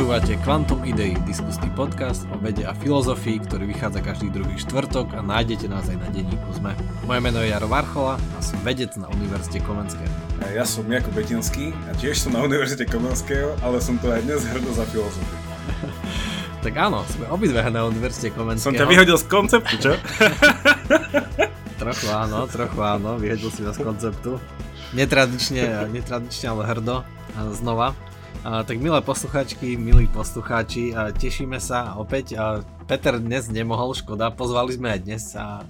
Počúvate Quantum Idei, diskusný podcast o vede a filozofii, ktorý vychádza každý druhý štvrtok a nájdete nás aj na denníku ZME. Moje meno je Jaro Varchola a som vedec na Univerzite Komenského. Ja som Jakub Betinský a tiež som na Univerzite Komenského, ale som tu aj dnes hrdo za filozofiu. tak áno, sme obidve na Univerzite Komenského. Som ťa vyhodil z konceptu, čo? trochu áno, trochu áno, vyhodil si ma z konceptu. Netradične, netradične, ale hrdo. A znova. A, tak milé posluchačky, milí poslucháči, a tešíme sa opäť. A Peter dnes nemohol, škoda, pozvali sme aj dnes a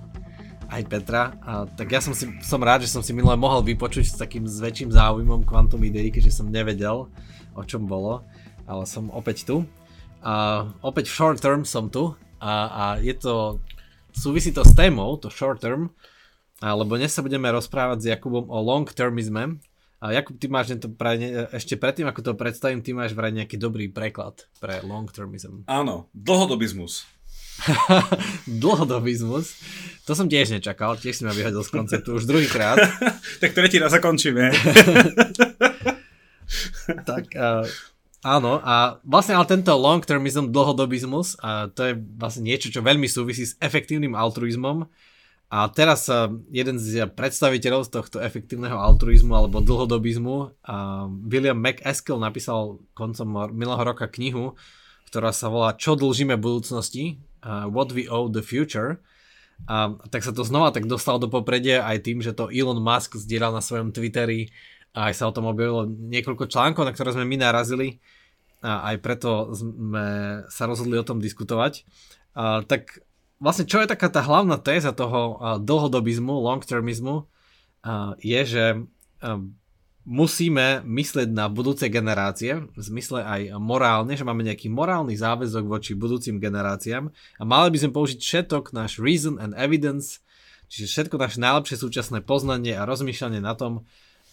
aj Petra. A, tak ja som, si, som rád, že som si minule mohol vypočuť s takým s väčším záujmom Quantum Idei, keďže som nevedel, o čom bolo, ale som opäť tu. A opäť v short term som tu a, a je to, súvisí to s témou, to short term, lebo dnes sa budeme rozprávať s Jakubom o long termizme, a Jakub, ty máš to pre, ešte predtým, ako to predstavím, ty máš vraj nejaký dobrý preklad pre long termism. Áno, dlhodobizmus. dlhodobizmus? To som tiež nečakal, tiež si ma vyhodil z konceptu už druhýkrát. tak tretí raz zakončíme. tak uh, áno, a vlastne ale tento long termism, dlhodobizmus, a to je vlastne niečo, čo veľmi súvisí s efektívnym altruizmom, a teraz jeden z predstaviteľov z tohto efektívneho altruizmu alebo dlhodobizmu, William McEskill napísal koncom minulého roka knihu, ktorá sa volá Čo dlžíme budúcnosti, What we owe the future. A tak sa to znova tak dostalo do popredia aj tým, že to Elon Musk zdieľal na svojom Twitteri a aj sa o tom objavilo niekoľko článkov, na ktoré sme my narazili a aj preto sme sa rozhodli o tom diskutovať. A, tak vlastne čo je taká tá hlavná téza toho uh, dlhodobizmu, long-termizmu, uh, je, že uh, musíme myslieť na budúce generácie, v zmysle aj morálne, že máme nejaký morálny záväzok voči budúcim generáciám a mali by sme použiť všetok náš reason and evidence, čiže všetko naše najlepšie súčasné poznanie a rozmýšľanie na tom,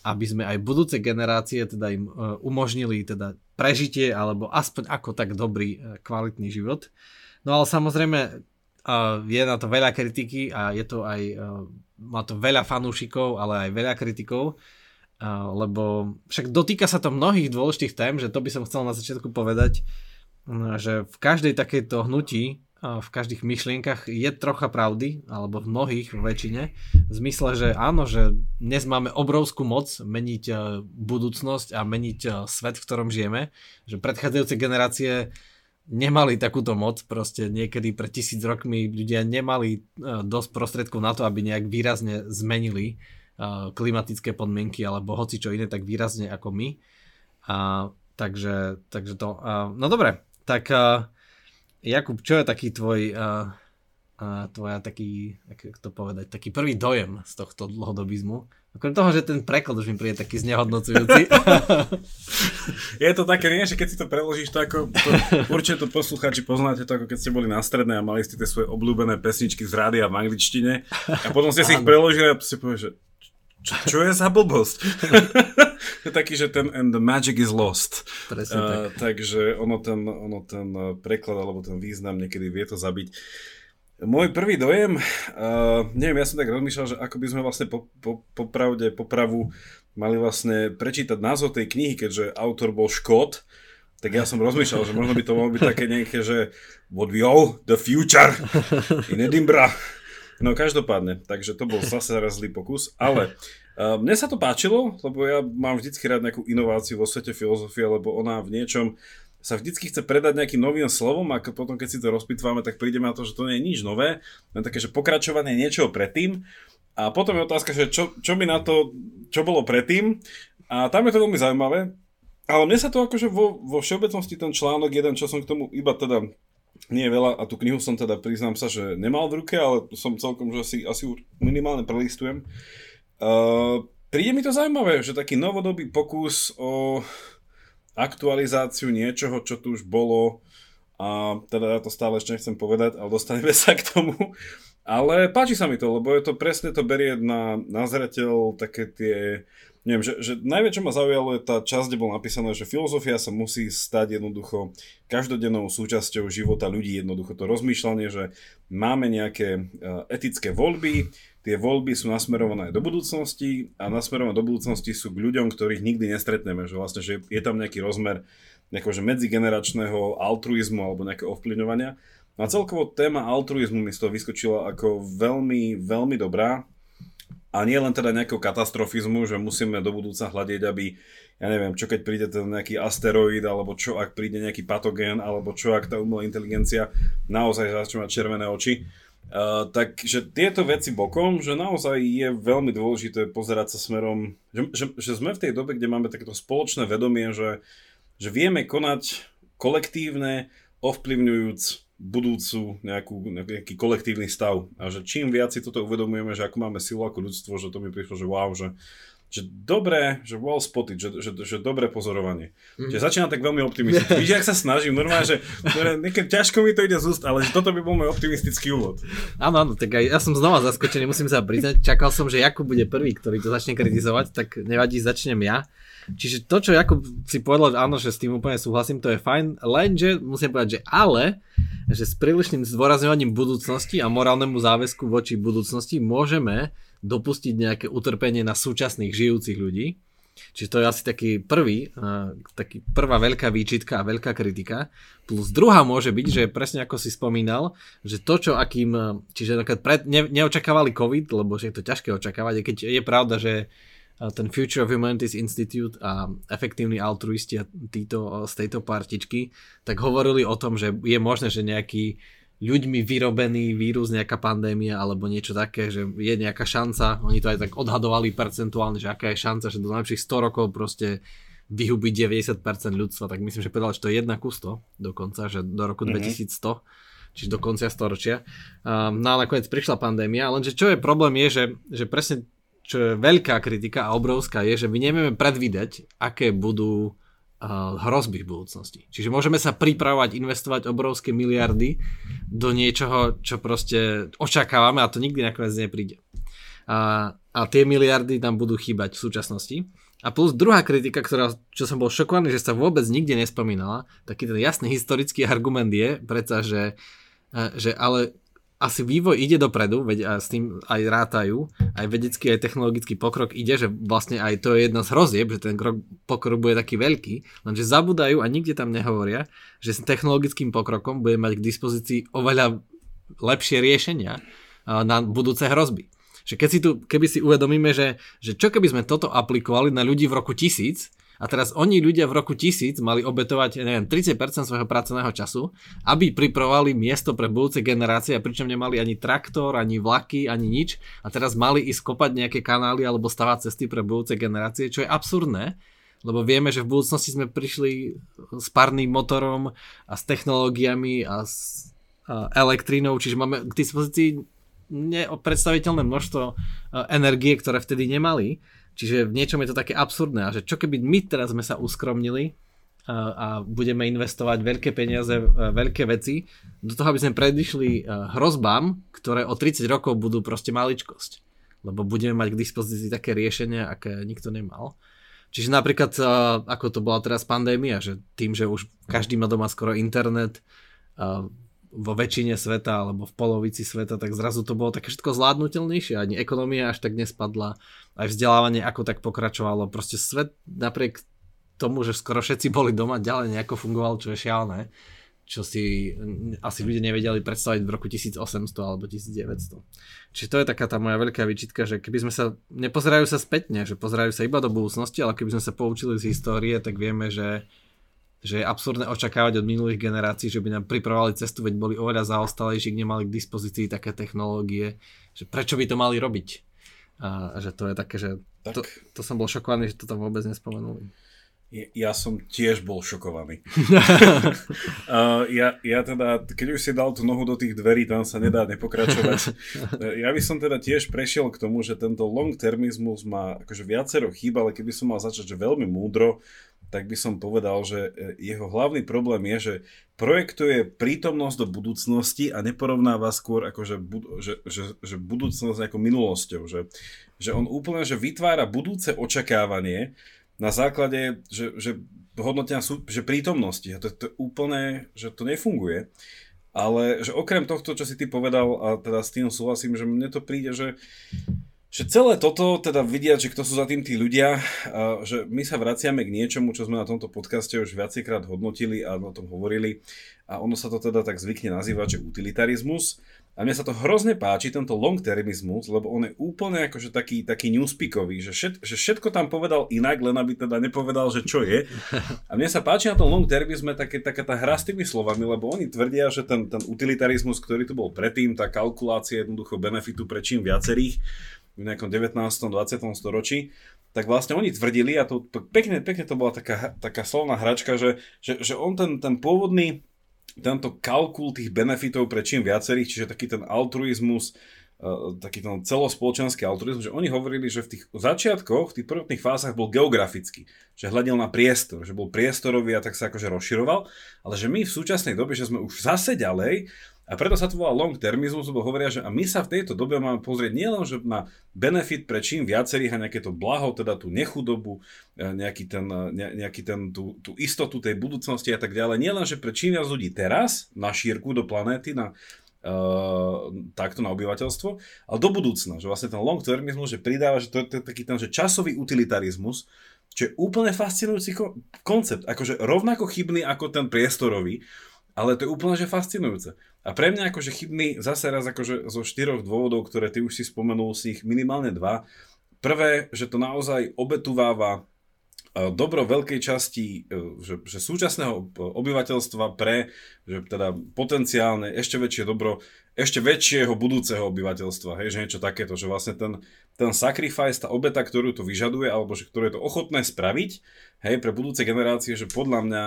aby sme aj budúce generácie teda im umožnili teda prežitie alebo aspoň ako tak dobrý kvalitný život. No ale samozrejme Uh, je na to veľa kritiky a je to aj, uh, má to veľa fanúšikov, ale aj veľa kritikov, uh, lebo však dotýka sa to mnohých dôležitých tém, že to by som chcel na začiatku povedať, že v každej takejto hnutí, uh, v každých myšlienkach je trocha pravdy, alebo v mnohých, v väčšine, v zmysle, že áno, že dnes máme obrovskú moc meniť budúcnosť a meniť svet, v ktorom žijeme, že predchádzajúce generácie nemali takúto moc, proste niekedy pred tisíc rokmi ľudia nemali e, dosť prostriedkov na to, aby nejak výrazne zmenili e, klimatické podmienky alebo hoci čo iné tak výrazne ako my. A, takže, takže to, a, no dobre, tak a, Jakub, čo je taký tvoj a, a, tvoja taký, ako to povedať, taký prvý dojem z tohto dlhodobizmu? Okrem toho, že ten preklad už mi príde taký znehodnocujúci. je to také, nie, že keď si to preložíš, to ako, to, určite to poslucháči poznáte to, ako keď ste boli na strednej a mali ste tie svoje obľúbené pesničky z rádia v angličtine a potom ste si ich preložili a si povieš, že čo, čo je za blbosť? je taký, že ten and the magic is lost. Presne uh, tak. Takže ono ten, ono ten preklad alebo ten význam niekedy vie to zabiť. Môj prvý dojem, uh, neviem, ja som tak rozmýšľal, že ako by sme vlastne po, po, po pravde, po pravu mali vlastne prečítať názov tej knihy, keďže autor bol Škót, tak ja som rozmýšľal, že možno by to mohlo byť také nejaké, že What we owe, the future in Edinburgh. No každopádne, takže to bol zase raz zlý pokus, ale uh, mne sa to páčilo, lebo ja mám vždycky rád nejakú inováciu vo svete filozofie, lebo ona v niečom sa vždycky chce predať nejakým novým slovom a potom keď si to rozpitváme, tak prídeme na to, že to nie je nič nové, len také, že pokračovanie niečoho predtým. A potom je otázka, že čo, čo mi na to, čo bolo predtým. A tam je to veľmi zaujímavé. Ale mne sa to akože vo, vo všeobecnosti ten článok jeden, čo som k tomu iba teda nie je veľa a tú knihu som teda priznám sa, že nemal v ruke, ale som celkom, že asi, asi minimálne prelistujem. Uh, príde mi to zaujímavé, že taký novodobý pokus o aktualizáciu niečoho, čo tu už bolo a teda ja to stále ešte nechcem povedať, ale dostaneme sa k tomu. Ale páči sa mi to, lebo je to presne to berie na, na zreteľ také tie, neviem, že, že najviac, čo ma zaujalo je tá časť, kde bolo napísané, že filozofia sa musí stať jednoducho každodennou súčasťou života ľudí, jednoducho to rozmýšľanie, že máme nejaké uh, etické voľby, tie voľby sú nasmerované do budúcnosti a nasmerované do budúcnosti sú k ľuďom, ktorých nikdy nestretneme, že vlastne že je tam nejaký rozmer nejakého že medzigeneračného altruizmu alebo nejakého ovplyvňovania. No a celkovo téma altruizmu mi z toho vyskočila ako veľmi, veľmi dobrá a nie len teda nejakého katastrofizmu, že musíme do budúca hľadiť, aby ja neviem, čo keď príde ten nejaký asteroid, alebo čo ak príde nejaký patogén, alebo čo ak tá umelá inteligencia naozaj začne mať červené oči Uh, takže tieto veci bokom, že naozaj je veľmi dôležité pozerať sa smerom, že, že, že sme v tej dobe, kde máme takéto spoločné vedomie, že, že vieme konať kolektívne, ovplyvňujúc budúcu nejakú, nejaký kolektívny stav. A že čím viac si toto uvedomujeme, že ako máme silu ako ľudstvo, že to mi prišlo, že wow, že, že dobré, že well spotted, že, že, že dobré pozorovanie. Mm. Že začína tak veľmi optimisticky. Víš, ak sa snažím, normálne, že niekedy ťažko mi to ide z úst, ale že toto by bol môj optimistický úvod. Áno, áno, tak aj ja som znova zaskočený, musím sa priznať. Čakal som, že Jakub bude prvý, ktorý to začne kritizovať, tak nevadí, začnem ja. Čiže to, čo Jakub si povedal, áno, že s tým úplne súhlasím, to je fajn, lenže musím povedať, že ale, že s prílišným zdôrazňovaním budúcnosti a morálnemu záväzku voči budúcnosti môžeme dopustiť nejaké utrpenie na súčasných žijúcich ľudí. Čiže to je asi taký prvý, taký prvá veľká výčitka a veľká kritika. Plus druhá môže byť, že presne ako si spomínal, že to, čo akým, čiže pred, ne, neočakávali COVID, lebo že je to ťažké očakávať, keď je pravda, že ten Future of Humanities Institute a efektívni altruisti a títo, z tejto partičky, tak hovorili o tom, že je možné, že nejaký ľuďmi vyrobený vírus, nejaká pandémia alebo niečo také, že je nejaká šanca, oni to aj tak odhadovali percentuálne, že aká je šanca, že do najlepších 100 rokov proste vyhubiť 90% ľudstva, tak myslím, že povedal, že to je 1 ku 100 dokonca, že do roku mm-hmm. 2100 čiže do konca storočia. Um, no a nakoniec prišla pandémia, lenže čo je problém je, že, že presne čo je veľká kritika a obrovská je, že my nevieme predvídať, aké budú hrozby v budúcnosti. Čiže môžeme sa pripravovať, investovať obrovské miliardy do niečoho, čo proste očakávame a to nikdy nakoniec nepríde. A, a tie miliardy tam budú chýbať v súčasnosti. A plus druhá kritika, ktorá, čo som bol šokovaný, že sa vôbec nikde nespomínala, taký ten jasný historický argument je, predsa, že, že ale asi vývoj ide dopredu, veď s tým aj rátajú, aj vedecký, aj technologický pokrok ide, že vlastne aj to je jedna z hrozieb, že ten krok, pokrok bude taký veľký, lenže zabudajú a nikde tam nehovoria, že s technologickým pokrokom bude mať k dispozícii oveľa lepšie riešenia na budúce hrozby. Že keď si tu, keby si uvedomíme, že, že čo keby sme toto aplikovali na ľudí v roku tisíc, a teraz oni ľudia v roku 1000 mali obetovať, neviem, 30% svojho pracovného času, aby pripravovali miesto pre budúce generácie a pričom nemali ani traktor, ani vlaky, ani nič. A teraz mali ísť kopať nejaké kanály alebo stavať cesty pre budúce generácie, čo je absurdné, lebo vieme, že v budúcnosti sme prišli s parným motorom a s technológiami a s elektrínou, čiže máme k dispozícii nepredstaviteľné množstvo energie, ktoré vtedy nemali. Čiže v niečom je to také absurdné. Že čo keby my teraz sme sa uskromnili a, a budeme investovať veľké peniaze, veľké veci do toho, aby sme predišli hrozbám, ktoré o 30 rokov budú proste maličkosť. Lebo budeme mať k dispozícii také riešenia, aké nikto nemal. Čiže napríklad, ako to bola teraz pandémia, že tým, že už každý má doma skoro internet, vo väčšine sveta alebo v polovici sveta, tak zrazu to bolo také všetko zvládnutelnejšie. Ani ekonomia až tak nespadla, aj vzdelávanie ako tak pokračovalo. Proste svet napriek tomu, že skoro všetci boli doma, ďalej nejako fungoval, čo je šialné čo si asi ľudia nevedeli predstaviť v roku 1800 alebo 1900. Čiže to je taká tá moja veľká výčitka, že keby sme sa, nepozerajú sa spätne, že pozerajú sa iba do budúcnosti, ale keby sme sa poučili z histórie, tak vieme, že že je absurdné očakávať od minulých generácií, že by nám pripravovali cestu, veď boli oveľa zaostalejší, nemali k dispozícii také technológie, že prečo by to mali robiť. A že to je také, že tak. to, to som bol šokovaný, že to tam vôbec nespomenuli. Ja som tiež bol šokovaný. uh, ja, ja teda, keď už si dal tú nohu do tých dverí, tam sa nedá nepokračovať. ja by som teda tiež prešiel k tomu, že tento long-termizmus má akože viacero chýb, ale keby som mal začať, že veľmi múdro, tak by som povedal, že e, jeho hlavný problém je, že projektuje prítomnosť do budúcnosti a neporovnáva skôr akože, že, že, že budúcnosť ako minulosťou. Že, že on úplne že vytvára budúce očakávanie na základe, že, že hodnotia sú, že prítomnosti. A to, to úplne, že to nefunguje. Ale že okrem tohto, čo si ty povedal, a teda s tým súhlasím, že mne to príde, že že celé toto, teda vidia, že kto sú za tým tí ľudia, a že my sa vraciame k niečomu, čo sme na tomto podcaste už viacejkrát hodnotili a o tom hovorili a ono sa to teda tak zvykne nazývať, že utilitarizmus. A mne sa to hrozne páči, tento long-termizmus, lebo on je úplne akože taký, taký newspeakový, že, všet, že všetko tam povedal inak, len aby teda nepovedal, že čo je. A mne sa páči na tom long-termizme také, taká tá hra s tými slovami, lebo oni tvrdia, že ten, ten utilitarizmus, ktorý tu bol predtým, tá kalkulácia jednoducho benefitu pre čím viacerých, v nejakom 19. 20. storočí, tak vlastne oni tvrdili, a to, to pekne, pekne to bola taká, taká slovná hračka, že, že, že on ten, ten pôvodný tento kalkul tých benefitov pre čím viacerých, čiže taký ten altruizmus, uh, taký ten celospoločenský altruizmus, že oni hovorili, že v tých začiatkoch, v tých prvotných fázach bol geografický, že hľadil na priestor, že bol priestorový a tak sa akože rozširoval, ale že my v súčasnej dobe, že sme už zase ďalej, a preto sa to volá long termizmus, lebo hovoria, že a my sa v tejto dobe máme pozrieť nielen že na benefit pre čím viacerých a nejaké to blaho, teda tú nechudobu, e, nejaký ten, e, ne, nejaký ten, tú, tú istotu tej budúcnosti a tak ďalej. Nielen, že pre čím viac ľudí teraz na šírku do planéty, na, Uh, takto na obyvateľstvo, ale do budúcna, že vlastne ten long termizmus, že pridáva, že to je taký ten, že časový utilitarizmus, čo je úplne fascinujúci koncept, akože rovnako chybný ako ten priestorový, ale to je úplne že fascinujúce. A pre mňa akože chybný zase raz akože zo štyroch dôvodov, ktoré ty už si spomenul, si ich minimálne dva. Prvé, že to naozaj obetuváva e, dobro veľkej časti e, že, že súčasného obyvateľstva pre že teda potenciálne ešte väčšie dobro ešte väčšieho budúceho obyvateľstva, hej, že niečo takéto, že vlastne ten, ten sacrifice, tá obeta, ktorú to vyžaduje, alebo že ktorú je to ochotné spraviť, hej, pre budúce generácie, že podľa mňa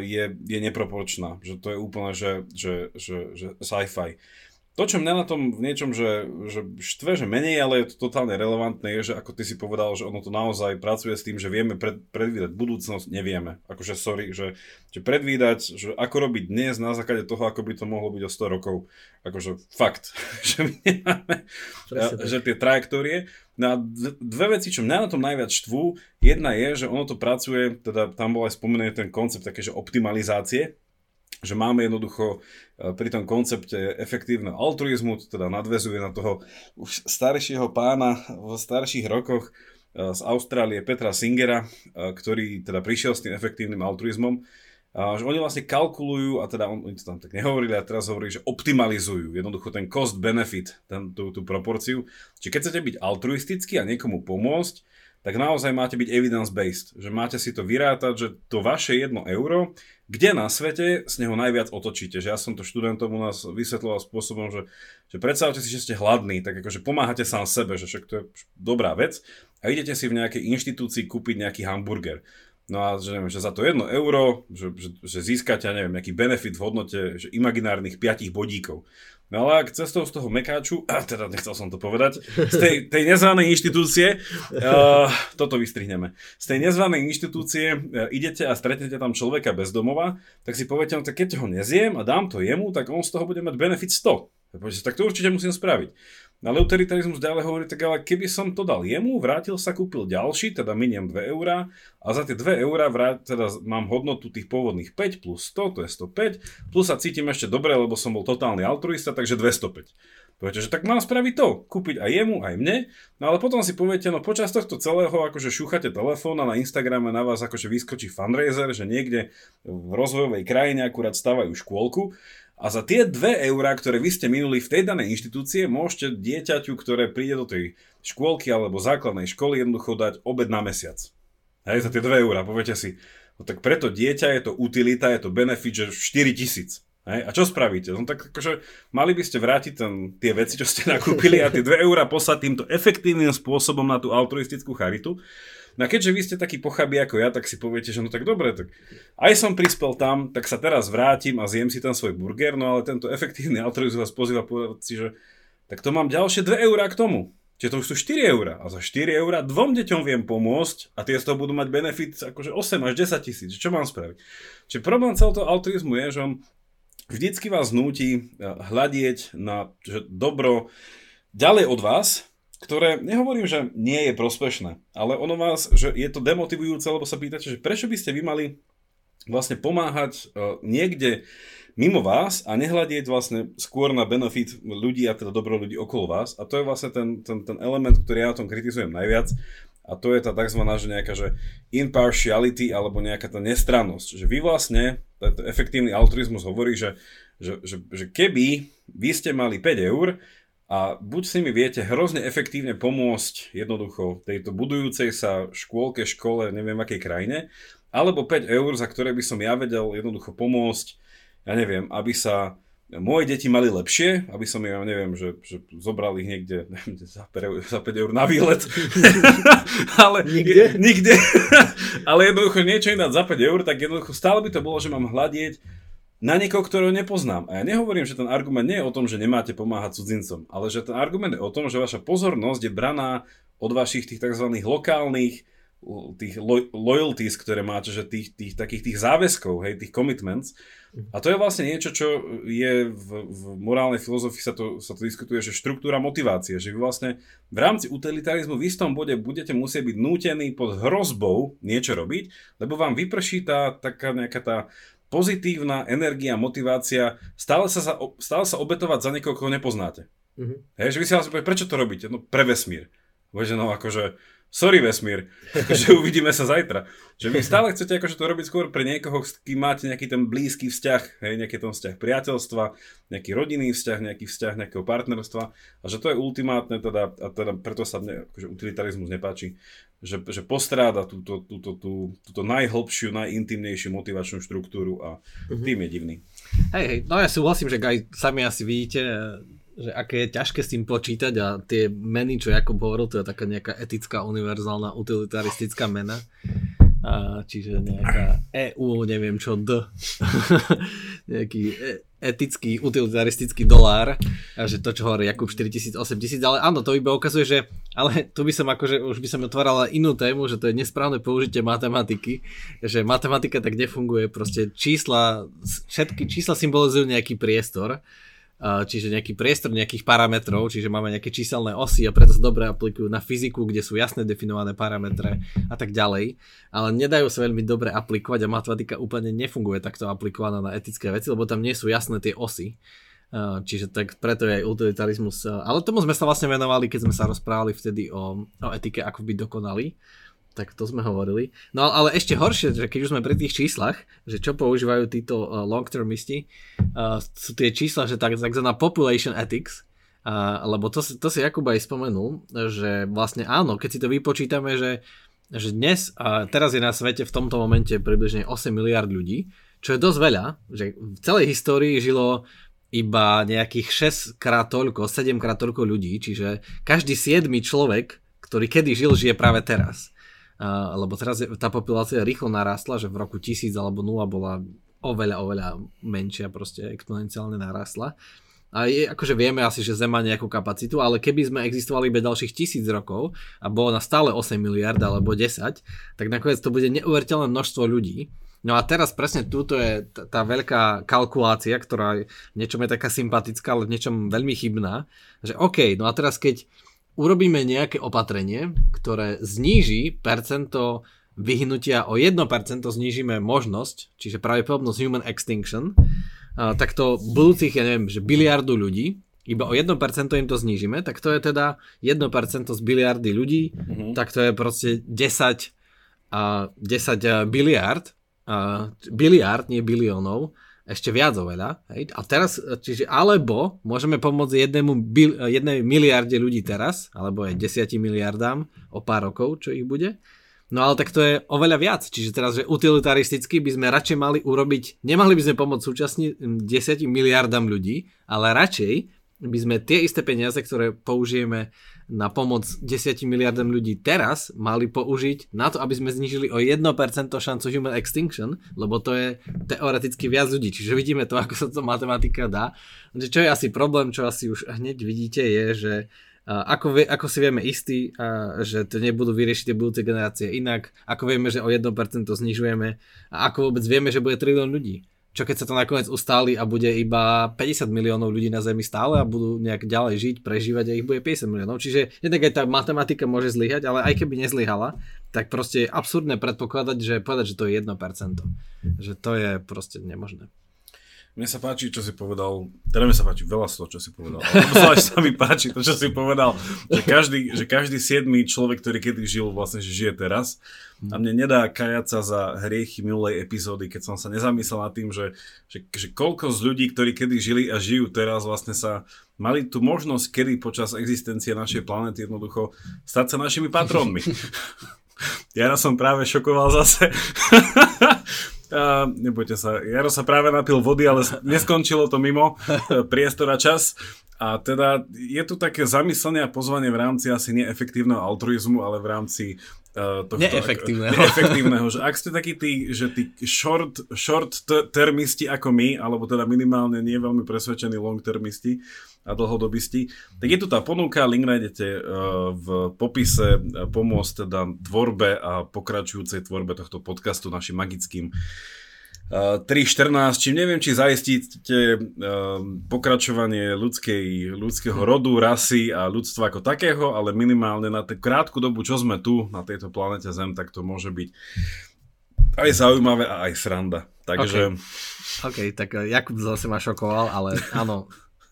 je, je neproporčná. Že to je úplne, že, že, že, že sci-fi. To, čo mňa na tom v niečom, že, že štve, že menej, ale je to totálne relevantné, je, že ako ty si povedal, že ono to naozaj pracuje s tým, že vieme pred, predvídať budúcnosť, nevieme. Akože sorry, že, že predvídať, že ako robiť dnes na základe toho, ako by to mohlo byť o 100 rokov. Akože fakt, že my nemáme, že tie trajektórie. No a dve veci, čo mňa na tom najviac štvú, jedna je, že ono to pracuje, teda tam bol aj spomenený ten koncept také, že optimalizácie, že máme jednoducho e, pri tom koncepte efektívneho altruizmu, teda nadvezuje na toho už staršieho pána v starších rokoch e, z Austrálie Petra Singera, e, ktorý teda prišiel s tým efektívnym altruizmom, že oni vlastne kalkulujú, a teda on, oni to tam tak nehovorili, a teraz hovorí, že optimalizujú jednoducho ten cost-benefit, ten, tú, tú proporciu. Čiže keď chcete byť altruistický a niekomu pomôcť, tak naozaj máte byť evidence-based, že máte si to vyrátať, že to vaše jedno euro, kde na svete z neho najviac otočíte. Že ja som to študentom u nás vysvetloval spôsobom, že, že predstavte si, že ste hladní, tak akože pomáhate sám sebe, že však to je dobrá vec a idete si v nejakej inštitúcii kúpiť nejaký hamburger. No a že, neviem, že za to jedno euro, že, že, že získate, neviem, nejaký benefit v hodnote že imaginárnych 5 bodíkov. No ale ak cestou z toho mekáču, a teda nechcel som to povedať, z tej, tej nezvanej inštitúcie, uh, toto vystrihneme, z tej nezvanej inštitúcie uh, idete a stretnete tam človeka bez domova, tak si poviete, no tak keď ho nezjem a dám to jemu, tak on z toho bude mať benefit 100. Tak to určite musím spraviť. Ale utilitarizmus ďalej hovorí, tak ale keby som to dal jemu, vrátil sa, kúpil ďalší, teda miniem 2 eurá a za tie 2 eurá vrát, teda mám hodnotu tých pôvodných 5 plus 100, to je 105, plus sa cítim ešte dobre, lebo som bol totálny altruista, takže 205. Poviete, že tak mám spraviť to, kúpiť aj jemu, aj mne, no ale potom si poviete, no počas tohto celého akože šúchate telefón a na Instagrame na vás akože vyskočí fundraiser, že niekde v rozvojovej krajine akurát stavajú škôlku a za tie 2 eurá, ktoré vy ste minuli v tej danej inštitúcie, môžete dieťaťu, ktoré príde do tej škôlky alebo základnej školy, jednoducho dať obed na mesiac. Hej, za tie 2 eurá, poviete si. No tak preto dieťa je to utilita, je to benefit, že 4 tisíc. Hej, a čo spravíte? No tak akože mali by ste vrátiť ten, tie veci, čo ste nakúpili a tie 2 eurá poslať týmto efektívnym spôsobom na tú altruistickú charitu. No a keďže vy ste taký pochabí ako ja, tak si poviete, že no tak dobre, tak aj som prispel tam, tak sa teraz vrátim a zjem si ten svoj burger, no ale tento efektívny altruizmus vás pozýva povedať si, že tak to mám ďalšie 2 eurá k tomu. Čiže to už sú 4 eurá. A za 4 eurá dvom deťom viem pomôcť a tie z toho budú mať benefit akože 8 až 10 tisíc. Čo mám spraviť? Čiže problém celého toho altruizmu je, že on vždycky vás núti eh, hľadieť na dobro ďalej od vás, ktoré, nehovorím, že nie je prospešné, ale ono vás, že je to demotivujúce, lebo sa pýtate, že prečo by ste vy mali vlastne pomáhať uh, niekde mimo vás a nehľadieť vlastne skôr na benefit ľudí a teda dobro ľudí okolo vás. A to je vlastne ten, ten, ten element, ktorý ja o tom kritizujem najviac. A to je tá tzv. Že nejaká že impartiality alebo nejaká tá nestrannosť. Že vy vlastne, tento efektívny altruizmus hovorí, že, že, že, že keby vy ste mali 5 eur a buď s nimi viete hrozne efektívne pomôcť jednoducho tejto budujúcej sa škôlke, škole, neviem akej krajine, alebo 5 eur, za ktoré by som ja vedel jednoducho pomôcť ja neviem, aby sa moje deti mali lepšie, aby som ja neviem, že, že zobral ich niekde neviem, za, 5, za 5 eur na výlet. Ale nikde? nikde. Ale jednoducho niečo iné za 5 eur, tak jednoducho stále by to bolo, že mám hľadieť na niekoho, ktorého nepoznám. A ja nehovorím, že ten argument nie je o tom, že nemáte pomáhať cudzincom, ale že ten argument je o tom, že vaša pozornosť je braná od vašich tých tzv. lokálnych tých loyalties, ktoré máte, že tých, tých takých tých záväzkov, hej, tých commitments. A to je vlastne niečo, čo je v, v morálnej filozofii sa to, sa to diskutuje, že štruktúra motivácie, že vy vlastne v rámci utilitarizmu v istom bode budete musieť byť nútení pod hrozbou niečo robiť, lebo vám vyprší tá taká nejaká tá pozitívna energia, motivácia stále sa, stále sa obetovať za niekoho, koho nepoznáte. Mm-hmm. Hej, že vy si vlastne prečo to robíte? No pre vesmír. Bože, no akože sorry vesmír, že uvidíme sa zajtra. Že vy stále chcete akože to robiť skôr pre niekoho, s kým máte nejaký ten blízky vzťah, hej, nejaký ten vzťah priateľstva, nejaký rodinný vzťah, nejaký vzťah nejakého partnerstva a že to je ultimátne teda, a teda preto sa mne akože utilitarizmus nepáči, že, že postráda túto, túto, tú, túto najhlbšiu, najintimnejšiu motivačnú štruktúru a uh-huh. tým je divný. Hej, hej, no ja súhlasím, že aj sami asi vidíte, že aké je ťažké s tým počítať a tie meny, čo Jakub hovoril, to je taká nejaká etická, univerzálna, utilitaristická mena. A, čiže nejaká EU, neviem čo, D. Nejaký e- etický, utilitaristický dolár. A že to, čo hovorí Jakub 4000, 8000, ale áno, to iba ukazuje, že ale tu by som akože, už by som otvárala inú tému, že to je nesprávne použitie matematiky, že matematika tak nefunguje, proste čísla, všetky čísla symbolizujú nejaký priestor čiže nejaký priestor nejakých parametrov, čiže máme nejaké číselné osy a preto sa dobre aplikujú na fyziku, kde sú jasne definované parametre a tak ďalej, ale nedajú sa veľmi dobre aplikovať a matematika úplne nefunguje takto aplikovaná na etické veci, lebo tam nie sú jasné tie osy. Čiže tak preto je aj utilitarizmus. Ale tomu sme sa vlastne venovali, keď sme sa rozprávali vtedy o, o etike, ako byť dokonalý tak to sme hovorili. No ale ešte horšie, že keď už sme pri tých číslach, že čo používajú títo uh, long-termisti, uh, sú tie čísla, že tak, takzvaná population ethics, uh, lebo to, to si Jakub aj spomenul, že vlastne áno, keď si to vypočítame, že, že dnes, uh, teraz je na svete v tomto momente približne 8 miliard ľudí, čo je dosť veľa, že v celej histórii žilo iba nejakých 6 krát toľko, 7 krát toľko ľudí, čiže každý 7 človek, ktorý kedy žil, žije práve teraz lebo teraz tá populácia rýchlo narastla, že v roku 1000 alebo 0 bola oveľa, oveľa menšia, proste exponenciálne narastla. A je, akože vieme asi, že Zem má nejakú kapacitu, ale keby sme existovali iba ďalších tisíc rokov a bolo na stále 8 miliard alebo 10, tak nakoniec to bude neuveriteľné množstvo ľudí. No a teraz presne túto je tá, tá veľká kalkulácia, ktorá v niečom je taká sympatická, ale v niečom veľmi chybná, že OK, no a teraz keď urobíme nejaké opatrenie, ktoré zníži percento vyhnutia o 1% znížime možnosť, čiže pravdepodobnosť human extinction, tak to budúcich, ja neviem, že biliardu ľudí, iba o 1% im to znížime, tak to je teda 1% z biliardy ľudí, mm-hmm. tak to je proste 10, uh, 10 biliard, biliard, nie biliónov, ešte viac oveľa. Hej? A teraz, čiže alebo môžeme pomôcť jednému bil, jednej miliarde ľudí teraz, alebo aj desiati miliardám o pár rokov, čo ich bude. No ale tak to je oveľa viac. Čiže teraz, že utilitaristicky by sme radšej mali urobiť, nemali by sme pomôcť súčasne 10 miliardám ľudí, ale radšej by sme tie isté peniaze, ktoré použijeme na pomoc 10 miliardom ľudí teraz mali použiť na to, aby sme znižili o 1% šancu human extinction, lebo to je teoreticky viac ľudí. Čiže vidíme to, ako sa to matematika dá. Čo je asi problém, čo asi už hneď vidíte, je, že ako, vie, ako si vieme istí, že to nebudú vyriešiť tie budúce generácie inak, ako vieme, že o 1% znižujeme a ako vôbec vieme, že bude trilión ľudí čo keď sa to nakoniec ustáli a bude iba 50 miliónov ľudí na Zemi stále a budú nejak ďalej žiť, prežívať a ich bude 50 miliónov. Čiže jednak aj tá matematika môže zlyhať, ale aj keby nezlyhala, tak proste je absurdné predpokladať, že povedať, že to je 1%. Že to je proste nemožné. Mne sa páči, čo si povedal, teda mne sa páči veľa toho, čo si povedal, zvlášť sa mi páči to, čo si povedal, že každý, že každý siedmý človek, ktorý kedy žil, vlastne, že žije teraz a mne nedá kajať sa za hriechy minulej epizódy, keď som sa nezamyslel nad tým, že, že, že koľko z ľudí, ktorí kedy žili a žijú teraz, vlastne sa mali tu možnosť kedy počas existencie našej planety jednoducho stať sa našimi patrónmi. Ja som práve šokoval zase. A nebojte sa, Jaro sa práve napil vody, ale neskončilo to mimo e, priestor a čas. A teda je tu také zamyslenie a pozvanie v rámci asi neefektívneho altruizmu, ale v rámci uh, tohto... Neefektívneho. Ak, neefektívneho. Že ak ste takí tí, že tí short, short termisti ako my, alebo teda minimálne nie veľmi presvedčení long termisti, a dlhodobisti, tak je tu tá ponuka, link nájdete v popise, pomôcť teda tvorbe a pokračujúcej tvorbe tohto podcastu našim magickým 3.14, čím neviem, či zaistíte pokračovanie ľudskej, ľudského rodu, rasy a ľudstva ako takého, ale minimálne na tú krátku dobu, čo sme tu na tejto planete Zem, tak to môže byť aj zaujímavé a aj sranda. Takže... OK, tak Jakub zase ma šokoval, ale áno,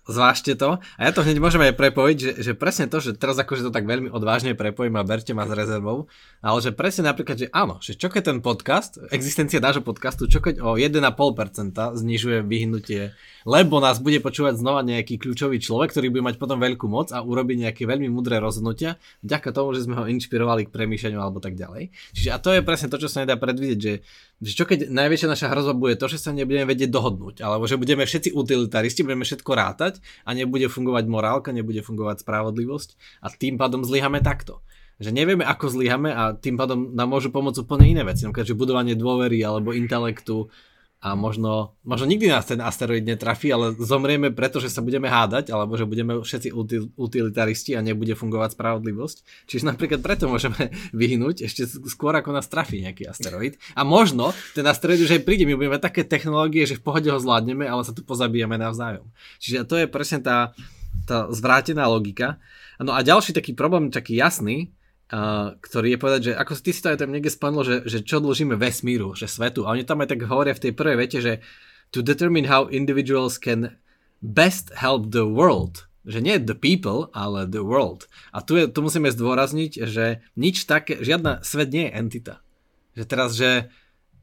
zvážte to. A ja to hneď môžem aj prepojiť, že, že presne to, že teraz akože to tak veľmi odvážne prepojím a berte ma s rezervou, ale že presne napríklad, že áno, že čo keď ten podcast, existencia nášho podcastu, čo keď o 1,5% znižuje vyhnutie lebo nás bude počúvať znova nejaký kľúčový človek, ktorý bude mať potom veľkú moc a urobi nejaké veľmi mudré rozhodnutia, vďaka tomu, že sme ho inšpirovali k premýšľaniu alebo tak ďalej. Čiže a to je presne to, čo sa nedá predvidieť, že, že čo keď najväčšia naša hrozba bude to, že sa nebudeme vedieť dohodnúť, alebo že budeme všetci utilitaristi, budeme všetko rátať a nebude fungovať morálka, nebude fungovať spravodlivosť a tým pádom zlyhame takto. Že nevieme, ako zlyhame a tým pádom nám môžu pomôcť úplne iné veci, napríklad, že budovanie dôvery alebo intelektu a možno, možno nikdy nás ten asteroid netrafí, ale zomrieme preto, že sa budeme hádať, alebo že budeme všetci util, utilitaristi a nebude fungovať spravodlivosť. Čiže napríklad preto môžeme vyhnúť ešte skôr, ako nás trafí nejaký asteroid. A možno ten asteroid už aj príde, my budeme také technológie, že v pohode ho zvládneme, ale sa tu pozabíjame navzájom. Čiže to je presne tá, tá zvrátená logika. No a ďalší taký problém, taký jasný, Uh, ktorý je povedať, že ako ty si to aj tam niekde spadlo, že, že čo dlžíme vesmíru, že svetu. A oni tam aj tak hovoria v tej prvej vete, že to determine how individuals can best help the world. Že nie the people, ale the world. A tu, je, tu musíme zdôrazniť, že nič také, žiadna svet nie je entita. Že teraz, že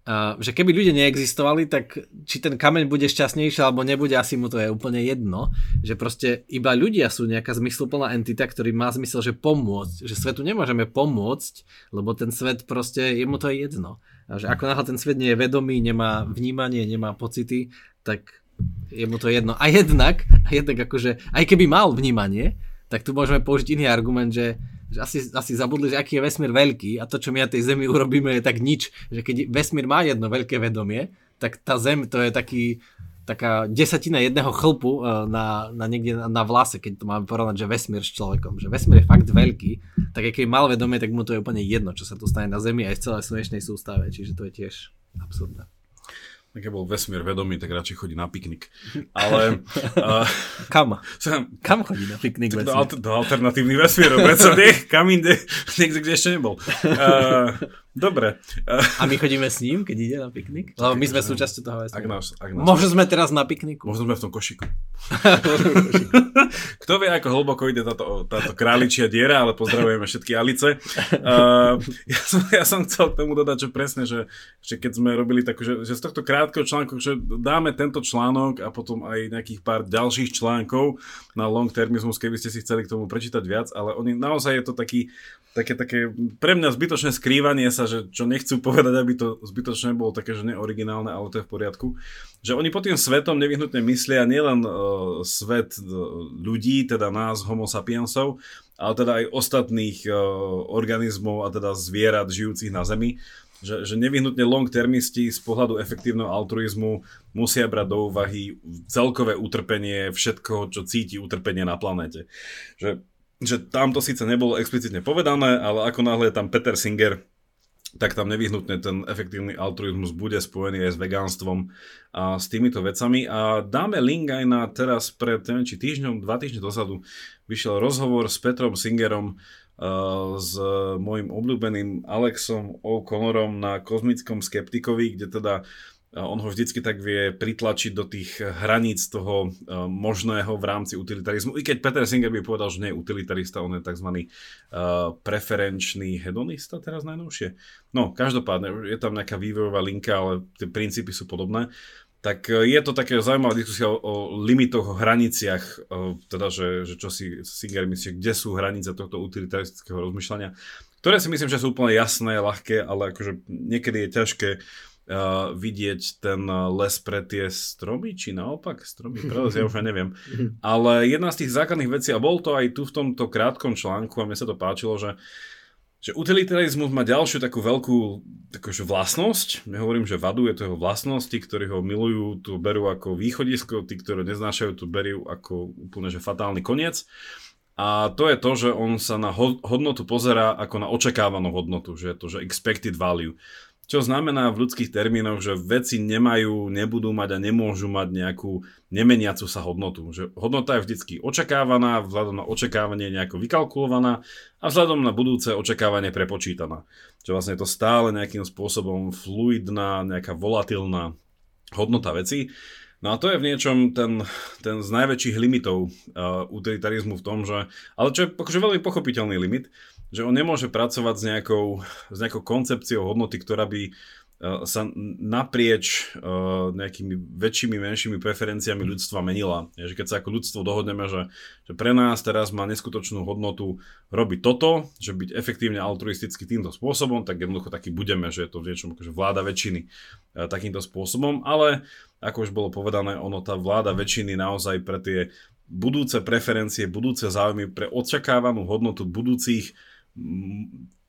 Uh, že keby ľudia neexistovali, tak či ten kameň bude šťastnejší alebo nebude, asi mu to je úplne jedno. Že proste iba ľudia sú nejaká zmysluplná entita, ktorý má zmysel, že pomôcť. Že svetu nemôžeme pomôcť, lebo ten svet proste, jemu to je jedno. A že ako náhle ten svet nie je vedomý, nemá vnímanie, nemá pocity, tak je mu to jedno. A jednak, a jednak akože, aj keby mal vnímanie, tak tu môžeme použiť iný argument, že že asi, asi zabudli, že aký je vesmír veľký a to, čo my na tej Zemi urobíme, je tak nič. Že keď vesmír má jedno veľké vedomie, tak tá Zem to je taký, taká desatina jedného chlpu e, na, na niekde na, na vlase, keď to máme porovnať, že vesmír s človekom. Že vesmír je fakt veľký, tak keď mal vedomie, tak mu to je úplne jedno, čo sa tu stane na Zemi aj v celej slnečnej sústave. Čiže to je tiež absurdné keď bol vesmír vedomý, tak radšej chodí na piknik. Ale... Uh, Kam? Sam, Kam chodí na piknik do, alter, do alternatívnych vesmírov, predsa nie, kam inde, niekde, kde ešte nebol. Uh, Dobre. A my chodíme s ním, keď ide na piknik? Lebo my sme súčasťou toho vesmíru. Ak nás, ak nás... Možno sme teraz na pikniku. Možno sme v tom košiku. Kto vie, ako hlboko ide táto, táto králičia diera, ale pozdravujeme všetky Alice. Uh, ja, som, ja som chcel k tomu dodať, že presne, že, že keď sme robili takú, že, že z tohto krátkeho článku, že dáme tento článok a potom aj nejakých pár ďalších článkov na long termizmus, keby ste si chceli k tomu prečítať viac, ale oni naozaj je to taký, také, také pre mňa zbytočné skrývanie sa, že čo nechcú povedať, aby to zbytočné bolo také, že neoriginálne, ale to je v poriadku. Že oni pod tým svetom nevyhnutne myslia nielen uh, svet uh, ľudí, teda nás, homo sapiensov, ale teda aj ostatných uh, organizmov a teda zvierat žijúcich na Zemi. Že, že nevyhnutne long termisti z pohľadu efektívneho altruizmu musia brať do úvahy celkové utrpenie všetkoho, čo cíti utrpenie na planéte. Že že tam to síce nebolo explicitne povedané, ale ako náhle je tam Peter Singer, tak tam nevyhnutne ten efektívny altruizmus bude spojený aj s vegánstvom a s týmito vecami. A dáme link aj na teraz pred, neviem, či týždňom, dva týždne dozadu vyšiel rozhovor s Petrom Singerom, Uh, s mojim obľúbeným Alexom O'Connorom na Kozmickom skeptikovi, kde teda on ho vždycky tak vie pritlačiť do tých hraníc toho možného v rámci utilitarizmu. I keď Peter Singer by povedal, že nie je utilitarista, on je tzv. preferenčný hedonista teraz najnovšie. No, každopádne, je tam nejaká vývojová linka, ale tie princípy sú podobné tak e, je to také zaujímavá diskusia o, o limitoch, o hraniciach, o, teda, že, že čo si Singer myslí, kde sú hranice tohto utilitaristického rozmýšľania, ktoré si myslím, že sú úplne jasné, ľahké, ale akože niekedy je ťažké uh, vidieť ten les pre tie stromy, či naopak stromy, pravda, ja už aj neviem. Ale jedna z tých základných vecí, a bol to aj tu v tomto krátkom článku, a mne sa to páčilo, že uh, že utilitarizmus má ďalšiu takú veľkú takúže vlastnosť, nehovorím, že vadu, je to jeho vlastnosť, tí, ktorí ho milujú, to berú ako východisko, tí, ktorí neznášajú, to berú ako úplne že fatálny koniec. A to je to, že on sa na hodnotu pozerá ako na očakávanú hodnotu, že je to, že expected value. Čo znamená v ľudských termínoch, že veci nemajú, nebudú mať a nemôžu mať nejakú nemeniacu sa hodnotu. Že hodnota je vždy očakávaná, vzhľadom na očakávanie nejako vykalkulovaná a vzhľadom na budúce očakávanie prepočítaná. Čo vlastne je to stále nejakým spôsobom fluidná, nejaká volatilná hodnota veci. No a to je v niečom ten, ten z najväčších limitov uh, utilitarizmu v tom, že, ale čo je akože veľmi pochopiteľný limit, že on nemôže pracovať s nejakou, s nejakou koncepciou hodnoty, ktorá by e, sa naprieč uh, nejakými väčšími, menšími preferenciami ľudstva menila. Že keď sa ako ľudstvo dohodneme, že, že pre nás teraz má neskutočnú hodnotu robiť toto, že byť efektívne altruisticky týmto spôsobom, tak jednoducho taký budeme, že je to v niečom akože vláda väčšiny uh, takýmto spôsobom, ale ako už bolo povedané, ono tá vláda väčšiny naozaj pre tie budúce preferencie, budúce záujmy, pre očakávanú hodnotu budúcich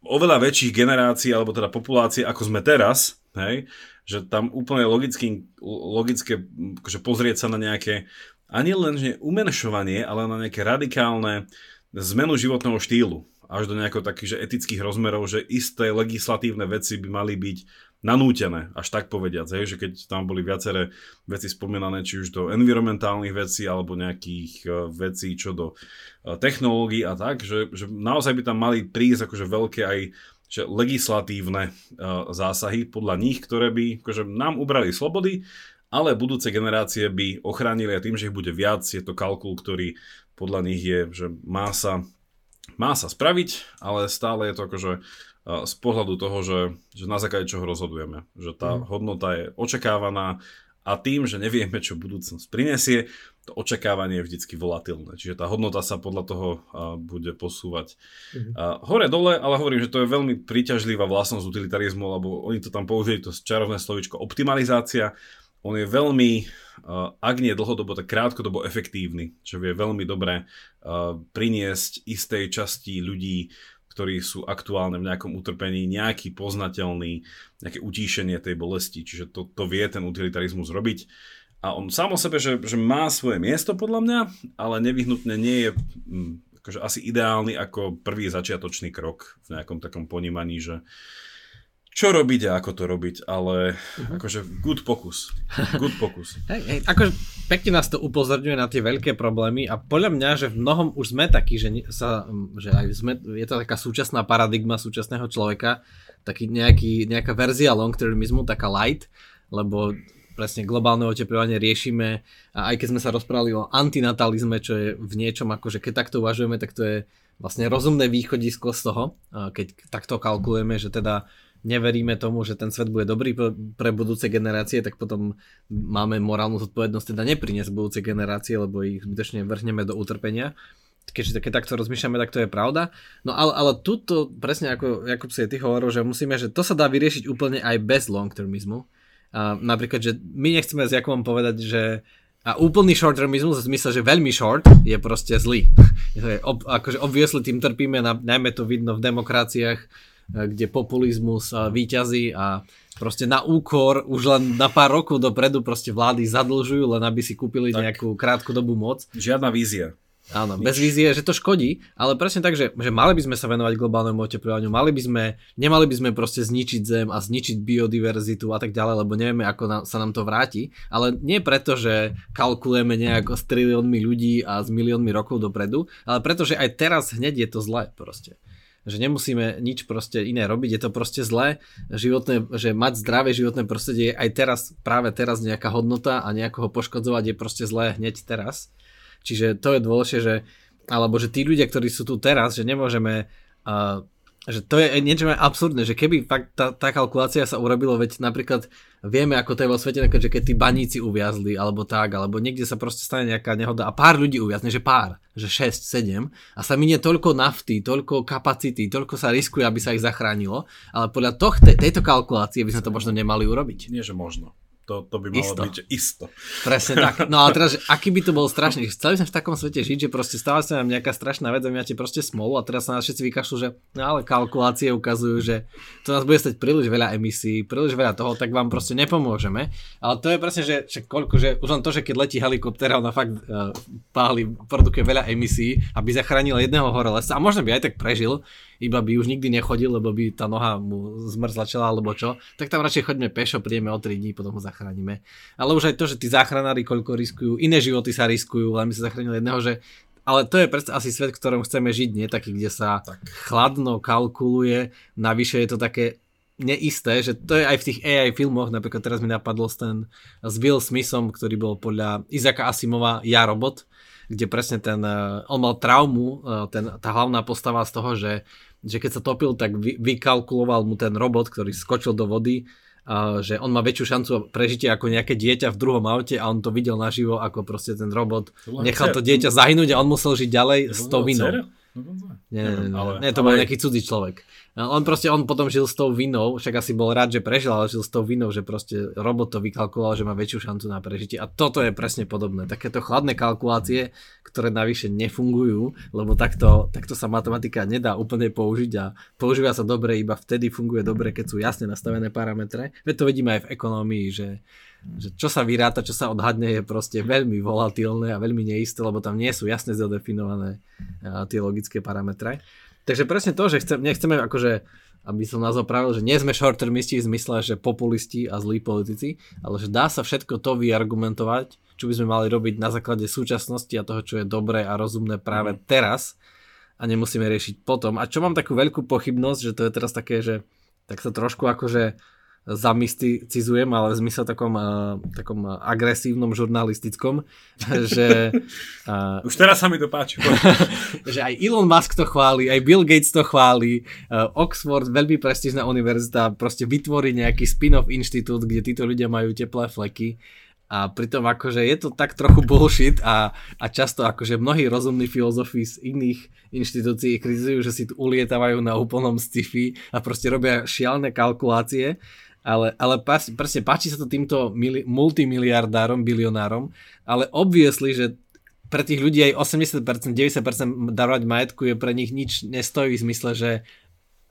oveľa väčších generácií, alebo teda populácie, ako sme teraz, hej, že tam úplne logicky, logické akože pozrieť sa na nejaké, ani len že umenšovanie, ale na nejaké radikálne zmenu životného štýlu. Až do nejakého takých že etických rozmerov, že isté legislatívne veci by mali byť nanútené, až tak povediac, hej, že keď tam boli viaceré veci spomínané, či už do environmentálnych vecí, alebo nejakých uh, vecí, čo do uh, technológií a tak, že, že naozaj by tam mali prísť akože veľké aj že legislatívne uh, zásahy podľa nich, ktoré by akože nám ubrali slobody, ale budúce generácie by ochránili a tým, že ich bude viac, je to kalkul, ktorý podľa nich je, že má sa, má sa spraviť, ale stále je to akože z pohľadu toho, že, že na základe čoho rozhodujeme. Že tá mm. hodnota je očakávaná a tým, že nevieme, čo budúcnosť prinesie, to očakávanie je vždycky volatilné. Čiže tá hodnota sa podľa toho uh, bude posúvať mm. uh, hore-dole, ale hovorím, že to je veľmi príťažlivá vlastnosť utilitarizmu, lebo oni to tam použili, to čarovné slovičko optimalizácia. On je veľmi, uh, ak nie dlhodobo, tak krátkodobo efektívny, čo vie veľmi dobre priniesť istej časti ľudí ktorí sú aktuálne v nejakom utrpení, nejaký poznateľný, nejaké utíšenie tej bolesti. Čiže to, to vie ten utilitarizmus robiť. A on sám o sebe, že, že má svoje miesto podľa mňa, ale nevyhnutne nie je hm, akože asi ideálny ako prvý začiatočný krok v nejakom takom ponímaní, že čo robiť a ako to robiť, ale uh-huh. akože good pokus. Good pokus. hej, hej, akože pekne nás to upozorňuje na tie veľké problémy a podľa mňa, že v mnohom už sme takí, že, sa, že aj sme, je to taká súčasná paradigma súčasného človeka, taký nejaký, nejaká verzia long-termizmu, taká light, lebo presne globálne oteplovanie riešime a aj keď sme sa rozprávali o antinatalizme, čo je v niečom ako, že keď takto uvažujeme, tak to je vlastne rozumné východisko z toho, keď takto kalkulujeme, že teda neveríme tomu, že ten svet bude dobrý pre budúce generácie, tak potom máme morálnu zodpovednosť teda nepriniesť budúce generácie, lebo ich zbytočne vrhneme do utrpenia. Keďže také takto rozmýšľame, tak to je pravda. No ale, ale tuto, presne ako Jakub si ty hovoril, že musíme, že to sa dá vyriešiť úplne aj bez long-termizmu. A napríklad, že my nechceme s Jakubom povedať, že a úplný short-termizmus v zmysle, že veľmi short je proste zlý. je ob, akože obviously tým trpíme, na, najmä to vidno v demokraciách, kde populizmus e, výťazí a proste na úkor už len na pár rokov dopredu proste vlády zadlžujú, len aby si kúpili tak. nejakú krátkodobú moc. Žiadna vízia. Áno, Nič. bez vízie, že to škodí, ale presne tak, že, že mali by sme sa venovať globálnemu oteplovaniu, mali by sme, nemali by sme proste zničiť zem a zničiť biodiverzitu a tak ďalej, lebo nevieme, ako na, sa nám to vráti, ale nie preto, že kalkulujeme nejako s triliónmi ľudí a s miliónmi rokov dopredu, ale preto, že aj teraz hneď je to zlé proste. Že nemusíme nič proste iné robiť, je to proste zlé, životné, že mať zdravé životné prostredie je aj teraz, práve teraz nejaká hodnota a nejakoho poškodzovať je proste zlé hneď teraz. Čiže to je dôležité, že alebo že tí ľudia, ktorí sú tu teraz, že nemôžeme uh, že to je niečo absurdné, že keby fakt tá, tá kalkulácia sa urobilo, veď napríklad vieme, ako to je vo svete, že keď tí baníci uviazli, alebo tak, alebo niekde sa proste stane nejaká nehoda a pár ľudí uviazne, že pár, že 6, 7 a sa minie toľko nafty, toľko kapacity, toľko sa riskuje, aby sa ich zachránilo, ale podľa tohto, tejto kalkulácie by sme to možno nemali urobiť. Nie, že možno. To, to by malo isto. byť isto. Presne tak. No ale teraz, že aký by to bol strašný. Chceli sme v takom svete žiť, že proste stáva sa nám nejaká strašná vec a máte proste smolu a teraz sa nás všetci vykašľú, že no ale kalkulácie ukazujú, že to nás bude stať príliš veľa emisí, príliš veľa toho, tak vám proste nepomôžeme. Ale to je presne, že, že koľko, že už len to, že keď letí helikopter a ona fakt uh, páli, produkuje veľa emisí, aby zachránil jedného horolesa a možno by aj tak prežil, iba by už nikdy nechodil, lebo by tá noha mu zmrzlačila alebo čo, tak tam radšej choďme pešo, prídeme o 3 dní, potom ho zachránime. Ale už aj to, že tí záchranári koľko riskujú, iné životy sa riskujú, ale my sa zachránili jedného, že ale to je predsa asi svet, v ktorom chceme žiť, nie taký, kde sa tak. chladno kalkuluje, navyše je to také neisté, že to je aj v tých AI filmoch, napríklad teraz mi napadlo ten s Will Smithom, ktorý bol podľa Izaka Asimova Ja robot, kde presne ten, uh, on mal traumu, uh, ten, tá hlavná postava z toho, že, že keď sa topil, tak vy, vykalkuloval mu ten robot, ktorý skočil do vody, že on má väčšiu šancu prežitie ako nejaké dieťa v druhom aute a on to videl naživo, ako proste ten robot nechal to dieťa zahynúť a on musel žiť ďalej s tou vinou. Nie, nie, nie, ale, nie, to bol nejaký cudzí človek. On proste, on potom žil s tou vinou, však asi bol rád, že prežil, ale žil s tou vinou, že proste robot to vykalkuloval, že má väčšiu šancu na prežitie. A toto je presne podobné. Takéto chladné kalkulácie, ktoré navyše nefungujú, lebo takto, takto sa matematika nedá úplne použiť a používa sa dobre, iba vtedy funguje dobre, keď sú jasne nastavené parametre. Veď to vidíme aj v ekonomii, že že čo sa vyráta, čo sa odhadne je proste veľmi volatilné a veľmi neisté, lebo tam nie sú jasne zadefinované tie logické parametre. Takže presne to, že chcem, nechceme akože, aby som nás opravil, že nie sme short-termisti v zmysle, že populisti a zlí politici, ale že dá sa všetko to vyargumentovať, čo by sme mali robiť na základe súčasnosti a toho, čo je dobré a rozumné práve mm. teraz a nemusíme riešiť potom. A čo mám takú veľkú pochybnosť, že to je teraz také, že tak sa trošku akože zamysticizujem, ale v zmysle takom, uh, takom agresívnom žurnalistickom, že... Uh, Už teraz sa mi to páči. že aj Elon Musk to chváli, aj Bill Gates to chváli, uh, Oxford, veľmi prestížna univerzita, proste vytvorí nejaký spin-off inštitút, kde títo ľudia majú teplé fleky a pritom akože je to tak trochu bullshit a, a často akože mnohí rozumní filozofi z iných inštitúcií kritizujú, že si tu ulietávajú na úplnom sci-fi a proste robia šialné kalkulácie ale, ale pas, presne páči sa to týmto mili, multimiliardárom, bilionárom, ale obviesli, že pre tých ľudí aj 80%, 90% darovať majetku je pre nich nič nestojí v zmysle, že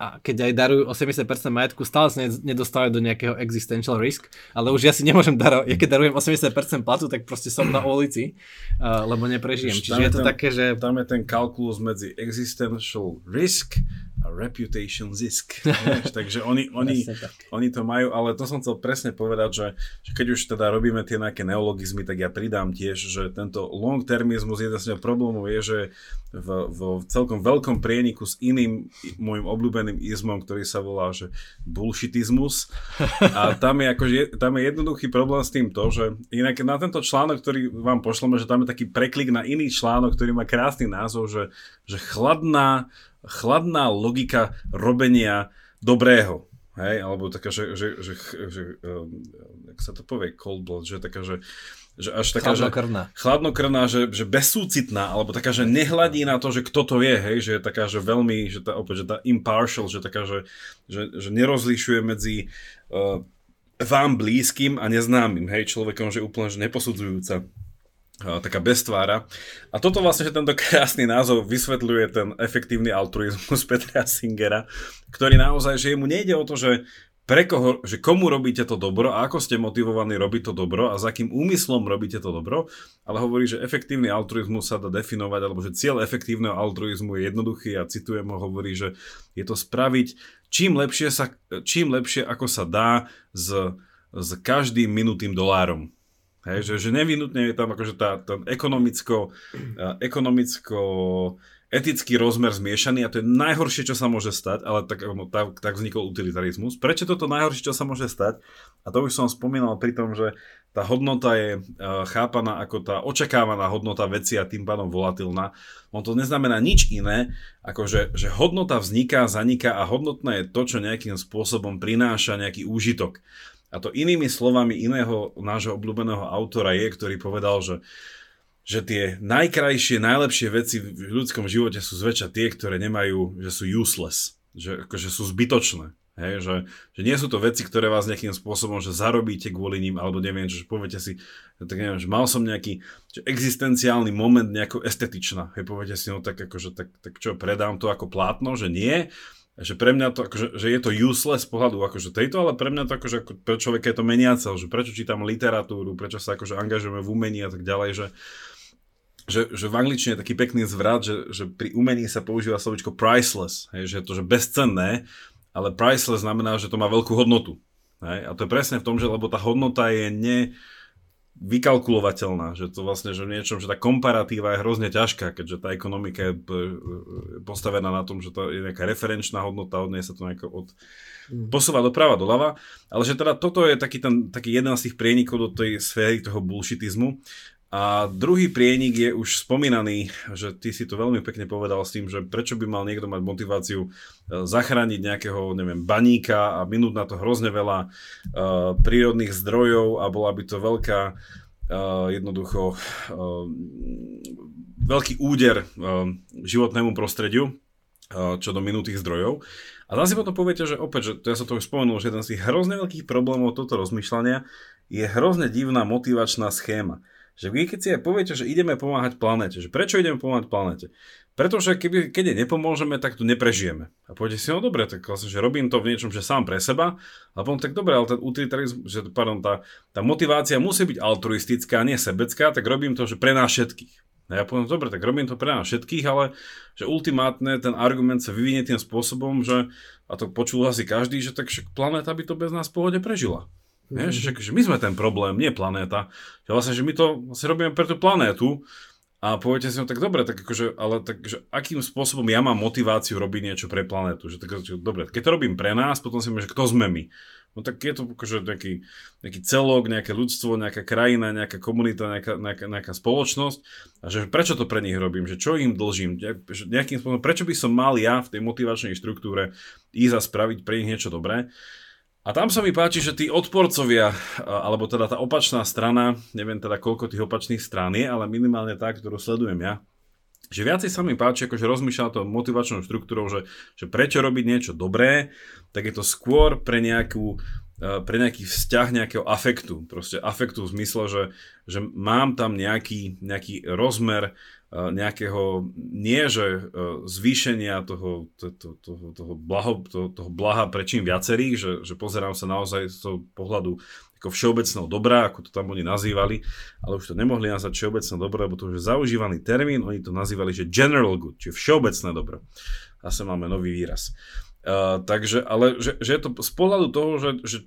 a keď aj darujú 80% majetku, stále sa nedostávajú do nejakého existential risk, ale už ja si nemôžem darovať, ja keď darujem 80% platu, tak proste som na ulici, uh, lebo neprežijem. Čiže je to ten, také, že... Tam je ten kalkulus medzi existential risk reputation zisk. Takže oni, oni, oni to majú, ale to som chcel presne povedať, že, že keď už teda robíme tie nejaké neologizmy, tak ja pridám tiež, že tento long-termizmus jeden z problémov je, že v, v celkom veľkom prieniku s iným môjim obľúbeným izmom, ktorý sa volá, že bullshitizmus. A tam je, akože, tam je jednoduchý problém s tým to, že inak na tento článok, ktorý vám pošleme, že tam je taký preklik na iný článok, ktorý má krásny názov, že, že chladná chladná logika robenia dobrého. Hej, alebo taká, že, že, že, že um, jak sa to povie, cold blood, že taká, že, že až taká, chladnokrvná. že chladnokrvná, že, že bezsúcitná, alebo taká, že nehladí na to, že kto to je, hej, že je taká, že veľmi, že tá, opäť, že tá impartial, že taká, že, že, že nerozlišuje medzi uh, vám blízkym a neznámym, hej, človekom, že úplne, že neposudzujúca taká bestvára. A toto vlastne, že tento krásny názov vysvetľuje ten efektívny altruizmus Petra Singera, ktorý naozaj, že mu nejde o to, že pre koho, že komu robíte to dobro a ako ste motivovaní robiť to dobro a za akým úmyslom robíte to dobro, ale hovorí, že efektívny altruizmus sa dá definovať, alebo že cieľ efektívneho altruizmu je jednoduchý a citujem ho, hovorí, že je to spraviť čím lepšie, sa, čím lepšie ako sa dá s, s každým minutým dolárom. Hej, že, že nevinutne je tam akože tá, tá ekonomicko, ekonomicko etický rozmer zmiešaný a to je najhoršie, čo sa môže stať, ale tak, tak, tak vznikol utilitarizmus. Prečo toto najhoršie, čo sa môže stať? A to už som spomínal pri tom, že tá hodnota je uh, chápaná ako tá očakávaná hodnota veci a tým pádom volatilná. On to neznamená nič iné, ako že, že hodnota vzniká, zaniká a hodnotné je to, čo nejakým spôsobom prináša nejaký úžitok. A to inými slovami iného nášho obľúbeného autora je, ktorý povedal, že že tie najkrajšie, najlepšie veci v ľudskom živote sú zväčša tie, ktoré nemajú, že sú useless, že, akože sú zbytočné. Hej, že, že nie sú to veci, ktoré vás nejakým spôsobom, že zarobíte kvôli ním, alebo neviem, že poviete si, tak neviem, že mal som nejaký že existenciálny moment nejako estetičná. Hej, poviete si, no tak akože, tak, tak čo, predám to ako plátno, že nie, že pre mňa to, akože, že je to useless pohľadu akože tejto, ale pre mňa to akože, ako, pre človeka je to meniace, že prečo čítam literatúru, prečo sa akože angažujeme v umení a tak ďalej, že, že, že v angličtine je taký pekný zvrat, že, že pri umení sa používa slovičko priceless, hej, že je to že bezcenné, ale priceless znamená, že to má veľkú hodnotu. Hej, a to je presne v tom, že lebo tá hodnota je ne vykalkulovateľná, že to vlastne, že v niečom, že tá komparatíva je hrozne ťažká, keďže tá ekonomika je postavená na tom, že to je nejaká referenčná hodnota, od nej sa to nejako od, mm. posúva doprava, doľava, ale že teda toto je taký, ten, taký jeden z tých prienikov do tej sféry toho bullshitizmu, a druhý prienik je už spomínaný, že ty si to veľmi pekne povedal s tým, že prečo by mal niekto mať motiváciu e, zachrániť nejakého, neviem, baníka a minúť na to hrozne veľa uh, prírodných zdrojov a bola by to veľká, uh, jednoducho, uh, veľký úder uh, životnému prostrediu, uh, čo do minutých zdrojov. A zase potom poviete, že opäť, že to ja som to už spomenul, že jeden z tých hrozne veľkých problémov toto rozmýšľania je hrozne divná motivačná schéma. Že vy keď si aj poviete, že ideme pomáhať planete, že prečo ideme pomáhať planete? Pretože keby, keď jej nepomôžeme, tak tu neprežijeme. A poviete si, no dobre, tak vlastne, že robím to v niečom, že sám pre seba, a potom tak dobre, ale ten utilitarizmus, že, pardon, tá, tá motivácia musí byť altruistická, nie sebecká, tak robím to, že pre nás všetkých. A ja poviem, dobre, tak robím to pre nás všetkých, ale že ultimátne ten argument sa vyvinie tým spôsobom, že, a to počul asi každý, že tak však planéta by to bez nás v pohode prežila. Nie? Že, že my sme ten problém, nie planéta. Že vlastne, že my to vlastne robíme pre tú planétu a poviete si, no tak dobre, tak akože, ale tak, že akým spôsobom ja mám motiváciu robiť niečo pre planétu. Že, tak, že, dobre, keď to robím pre nás, potom si myslím, že kto sme my. No tak je to akože nejaký, nejaký celok, nejaké ľudstvo, nejaká krajina, nejaká komunita, nejaká, nejaká, nejaká spoločnosť. A že prečo to pre nich robím, že čo im dlžím, nejakým spôsobom, prečo by som mal ja v tej motivačnej štruktúre ísť a spraviť pre nich niečo dobré. A tam sa mi páči, že tí odporcovia, alebo teda tá opačná strana, neviem teda koľko tých opačných strán je, ale minimálne tá, ktorú sledujem ja, že viacej sa mi páči, akože rozmýšľa to motivačnou štruktúrou, že, že prečo robiť niečo dobré, tak je to skôr pre nejakú pre nejaký vzťah nejakého afektu. Proste afektu v zmysle, že, že mám tam nejaký, nejaký rozmer nejakého, nie že e, zvýšenia toho, toho, toho, toho, blaho, toho, toho blaha pre čím viacerých, že, že pozerám sa naozaj z toho pohľadu ako všeobecného dobra, ako to tam oni nazývali, ale už to nemohli nazvať všeobecné dobro, lebo to už je zaužívaný termín, oni to nazývali, že general good, čiže všeobecné dobro. Zase máme nový výraz. Uh, takže, ale že, že je to z pohľadu toho, že, že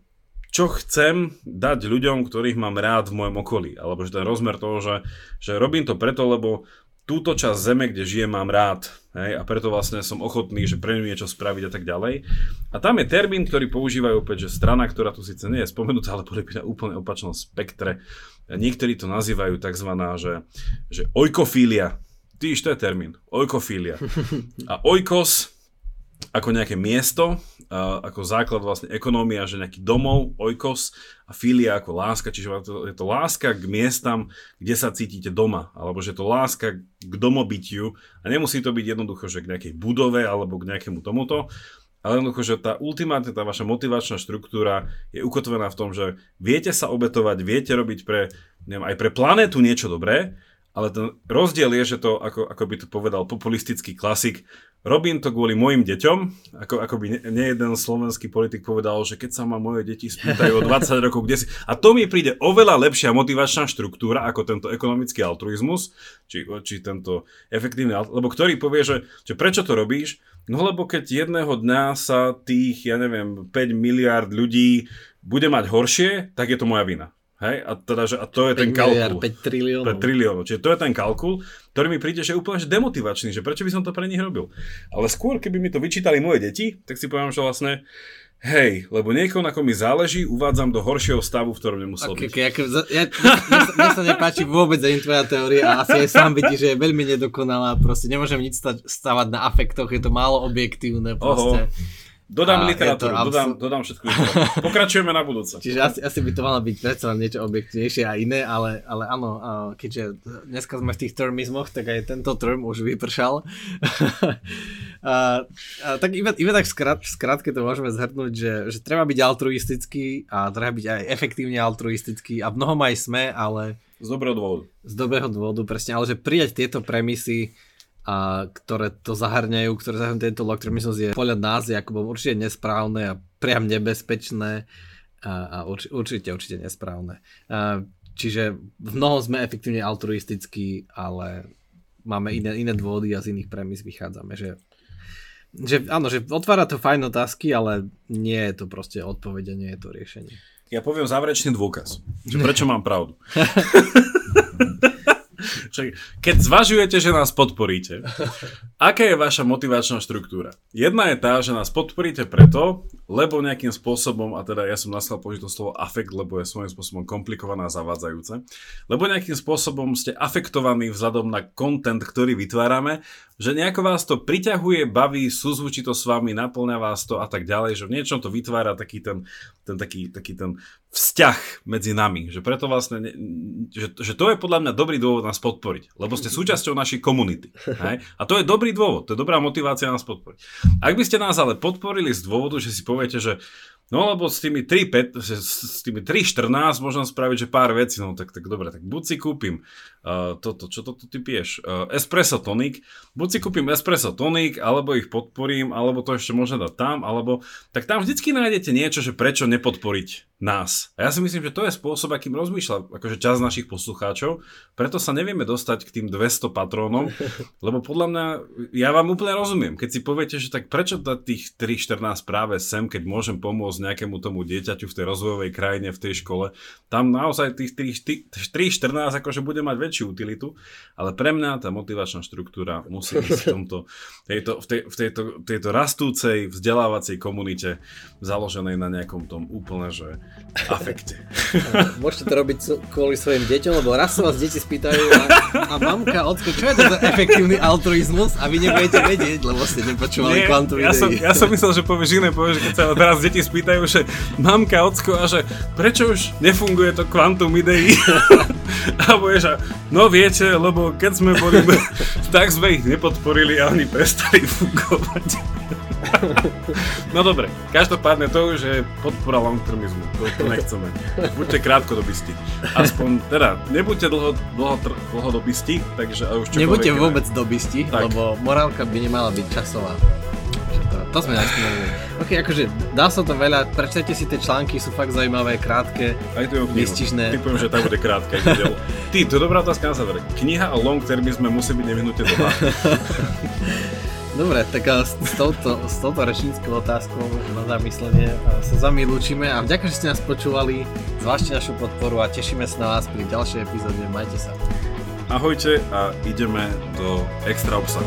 čo chcem dať ľuďom, ktorých mám rád v mojom okolí. Alebo že ten rozmer toho, že, že robím to preto, lebo túto časť zeme, kde žijem, mám rád. Hej, a preto vlastne som ochotný, že pre niečo spraviť a tak ďalej. A tam je termín, ktorý používajú opäť, že strana, ktorá tu síce nie je spomenutá, ale podľa na úplne opačnom spektre. Niektorí to nazývajú tzv. že, že oikofília. Týž to je termín. Oikofília. A oikos ako nejaké miesto, ako základ vlastne ekonómia, že nejaký domov, oikos a filia ako láska, čiže je to láska k miestam, kde sa cítite doma, alebo že je to láska k domobytiu. A nemusí to byť jednoducho, že k nejakej budove alebo k nejakému tomuto, ale jednoducho, že tá ultimátne, tá vaša motivačná štruktúra je ukotvená v tom, že viete sa obetovať, viete robiť pre, neviem, aj pre planétu niečo dobré, ale ten rozdiel je, že to, ako, ako by to povedal populistický klasik, robím to kvôli mojim deťom, ako, ako by nejeden slovenský politik povedal, že keď sa ma moje deti spýtajú o 20 rokov, kde si... A to mi príde oveľa lepšia motivačná štruktúra ako tento ekonomický altruizmus, či, či tento efektívny, lebo ktorý povie, že, že prečo to robíš? No lebo keď jedného dňa sa tých, ja neviem, 5 miliard ľudí bude mať horšie, tak je to moja vina. Hej? A, teda, že, a to je ten kalkul. 5 triliónov. 5 triliónov. Čiže to je ten kalkul, ktorý mi príde, že je úplne že demotivačný, že prečo by som to pre nich robil. Ale skôr, keby mi to vyčítali moje deti, tak si poviem, že vlastne Hej, lebo niekoho, na kom mi záleží, uvádzam do horšieho stavu, v ktorom nemusel okay, byť. Okay, ako, ja, mne, sa, mne sa nepáči vôbec ani tvoja teória a asi aj sám vidíš, že je veľmi nedokonalá. Proste nemôžem nič stavať na afektoch, je to málo objektívne. Proste. Oho. Dodám a literatúru, abs- dodám, dodám všetko. Pokračujeme na budúce. Čiže asi, asi by to malo byť predsa niečo objektívnejšie a iné, ale, ale áno, keďže dneska sme v tých termizmoch, tak aj tento term už vypršal. a, a, tak iba, iba tak skrát, skrátke to môžeme zhrnúť, že, že treba byť altruistický a treba byť aj efektívne altruistický a v mnohom aj sme, ale... Z dobrého dôvodu. Z dobrého dôvodu, presne, ale že prijať tieto premisy a ktoré to zahrňajú, ktoré zahrňajú tento termismus je podľa nás ako určite nesprávne a priam nebezpečné a, a urč, určite, určite nesprávne. A, čiže v mnohom sme efektívne altruistickí, ale máme iné, iné dôvody a z iných premis vychádzame, že že áno, že otvára to fajn otázky, ale nie je to proste odpovede, nie je to riešenie. Ja poviem záverečný dôkaz, že prečo mám pravdu. Keď zvažujete, že nás podporíte, aká je vaša motivačná štruktúra? Jedna je tá, že nás podporíte preto, lebo nejakým spôsobom, a teda ja som naskal použiť to slovo afekt, lebo je svojím spôsobom komplikované a zavádzajúce, lebo nejakým spôsobom ste afektovaní vzhľadom na content, ktorý vytvárame, že nejako vás to priťahuje, baví, súzvučí to s vami, naplňa vás to a tak ďalej, že v niečom to vytvára taký ten, ten, taký, taký ten vzťah medzi nami, že preto vlastne, že, že to je podľa mňa dobrý dôvod nás podporiť, lebo ste súčasťou našej komunity. Hej? A to je dobrý dôvod, to je dobrá motivácia nás podporiť. Ak by ste nás ale podporili z dôvodu, že si poviete, že No lebo s tými 3, 5, s tými 3, 14 môžem spraviť, že pár vecí, no tak, tak dobre, tak buď si kúpim uh, toto, čo toto ty piješ, uh, espresso tonic, buď si kúpim espresso tonic, alebo ich podporím, alebo to ešte môžem dať tam, alebo, tak tam vždycky nájdete niečo, že prečo nepodporiť nás. A ja si myslím, že to je spôsob, akým rozmýšľa akože časť našich poslucháčov, preto sa nevieme dostať k tým 200 patrónom, lebo podľa mňa, ja vám úplne rozumiem, keď si poviete, že tak prečo dať tých 3-14 práve sem, keď môžem pomôcť nejakému tomu dieťaťu v tej rozvojovej krajine, v tej škole, tam naozaj tých 3-14 akože bude mať väčšiu utilitu, ale pre mňa tá motivačná štruktúra musí byť v, tomto, tejto, v, tej, v tejto, tejto rastúcej vzdelávacej komunite založenej na nejakom tom úplne, že afekte. Môžete to robiť kvôli svojim deťom, lebo raz sa vás deti spýtajú a, a mamka, ocko, čo je to za efektívny altruizmus? A vy nebudete vedieť, lebo ste nepočúvali Nie, kvantum ja som, ja som myslel, že povieš iné, povieš, keď sa teraz deti spýtajú, že mamka, ocko a že prečo už nefunguje to kvantum ideí? a povieš, že no viete, lebo keď sme boli, tak sme ich nepodporili a oni prestali fungovať. No dobre, každopádne to už je podpora long-termizmu, to, to nechceme. Buďte krátkodobisti. Aspoň, teda, nebuďte dlho, dlho, dlhodobisti, takže už čo Nebuďte vôbec dobisti, tak. lebo morálka by nemala byť časová. To, to sme najskôr Ok, akože dá sa to veľa, prečtajte si tie články, sú fakt zaujímavé, krátke, Aj to je vystižné. Typujem, že tá bude krátka. Ty, to je dobrá otázka na záver. Kniha o long termizme musí byť nevyhnutne dobrá. Dobre, tak s, s, touto, s touto rečníckou otázkou na zamyslenie sa s vami lúčime a vďaka, že ste nás počúvali, zvážte našu podporu a tešíme sa na vás pri ďalšej epizóde. Majte sa. Ahojte a ideme do extra obsahu.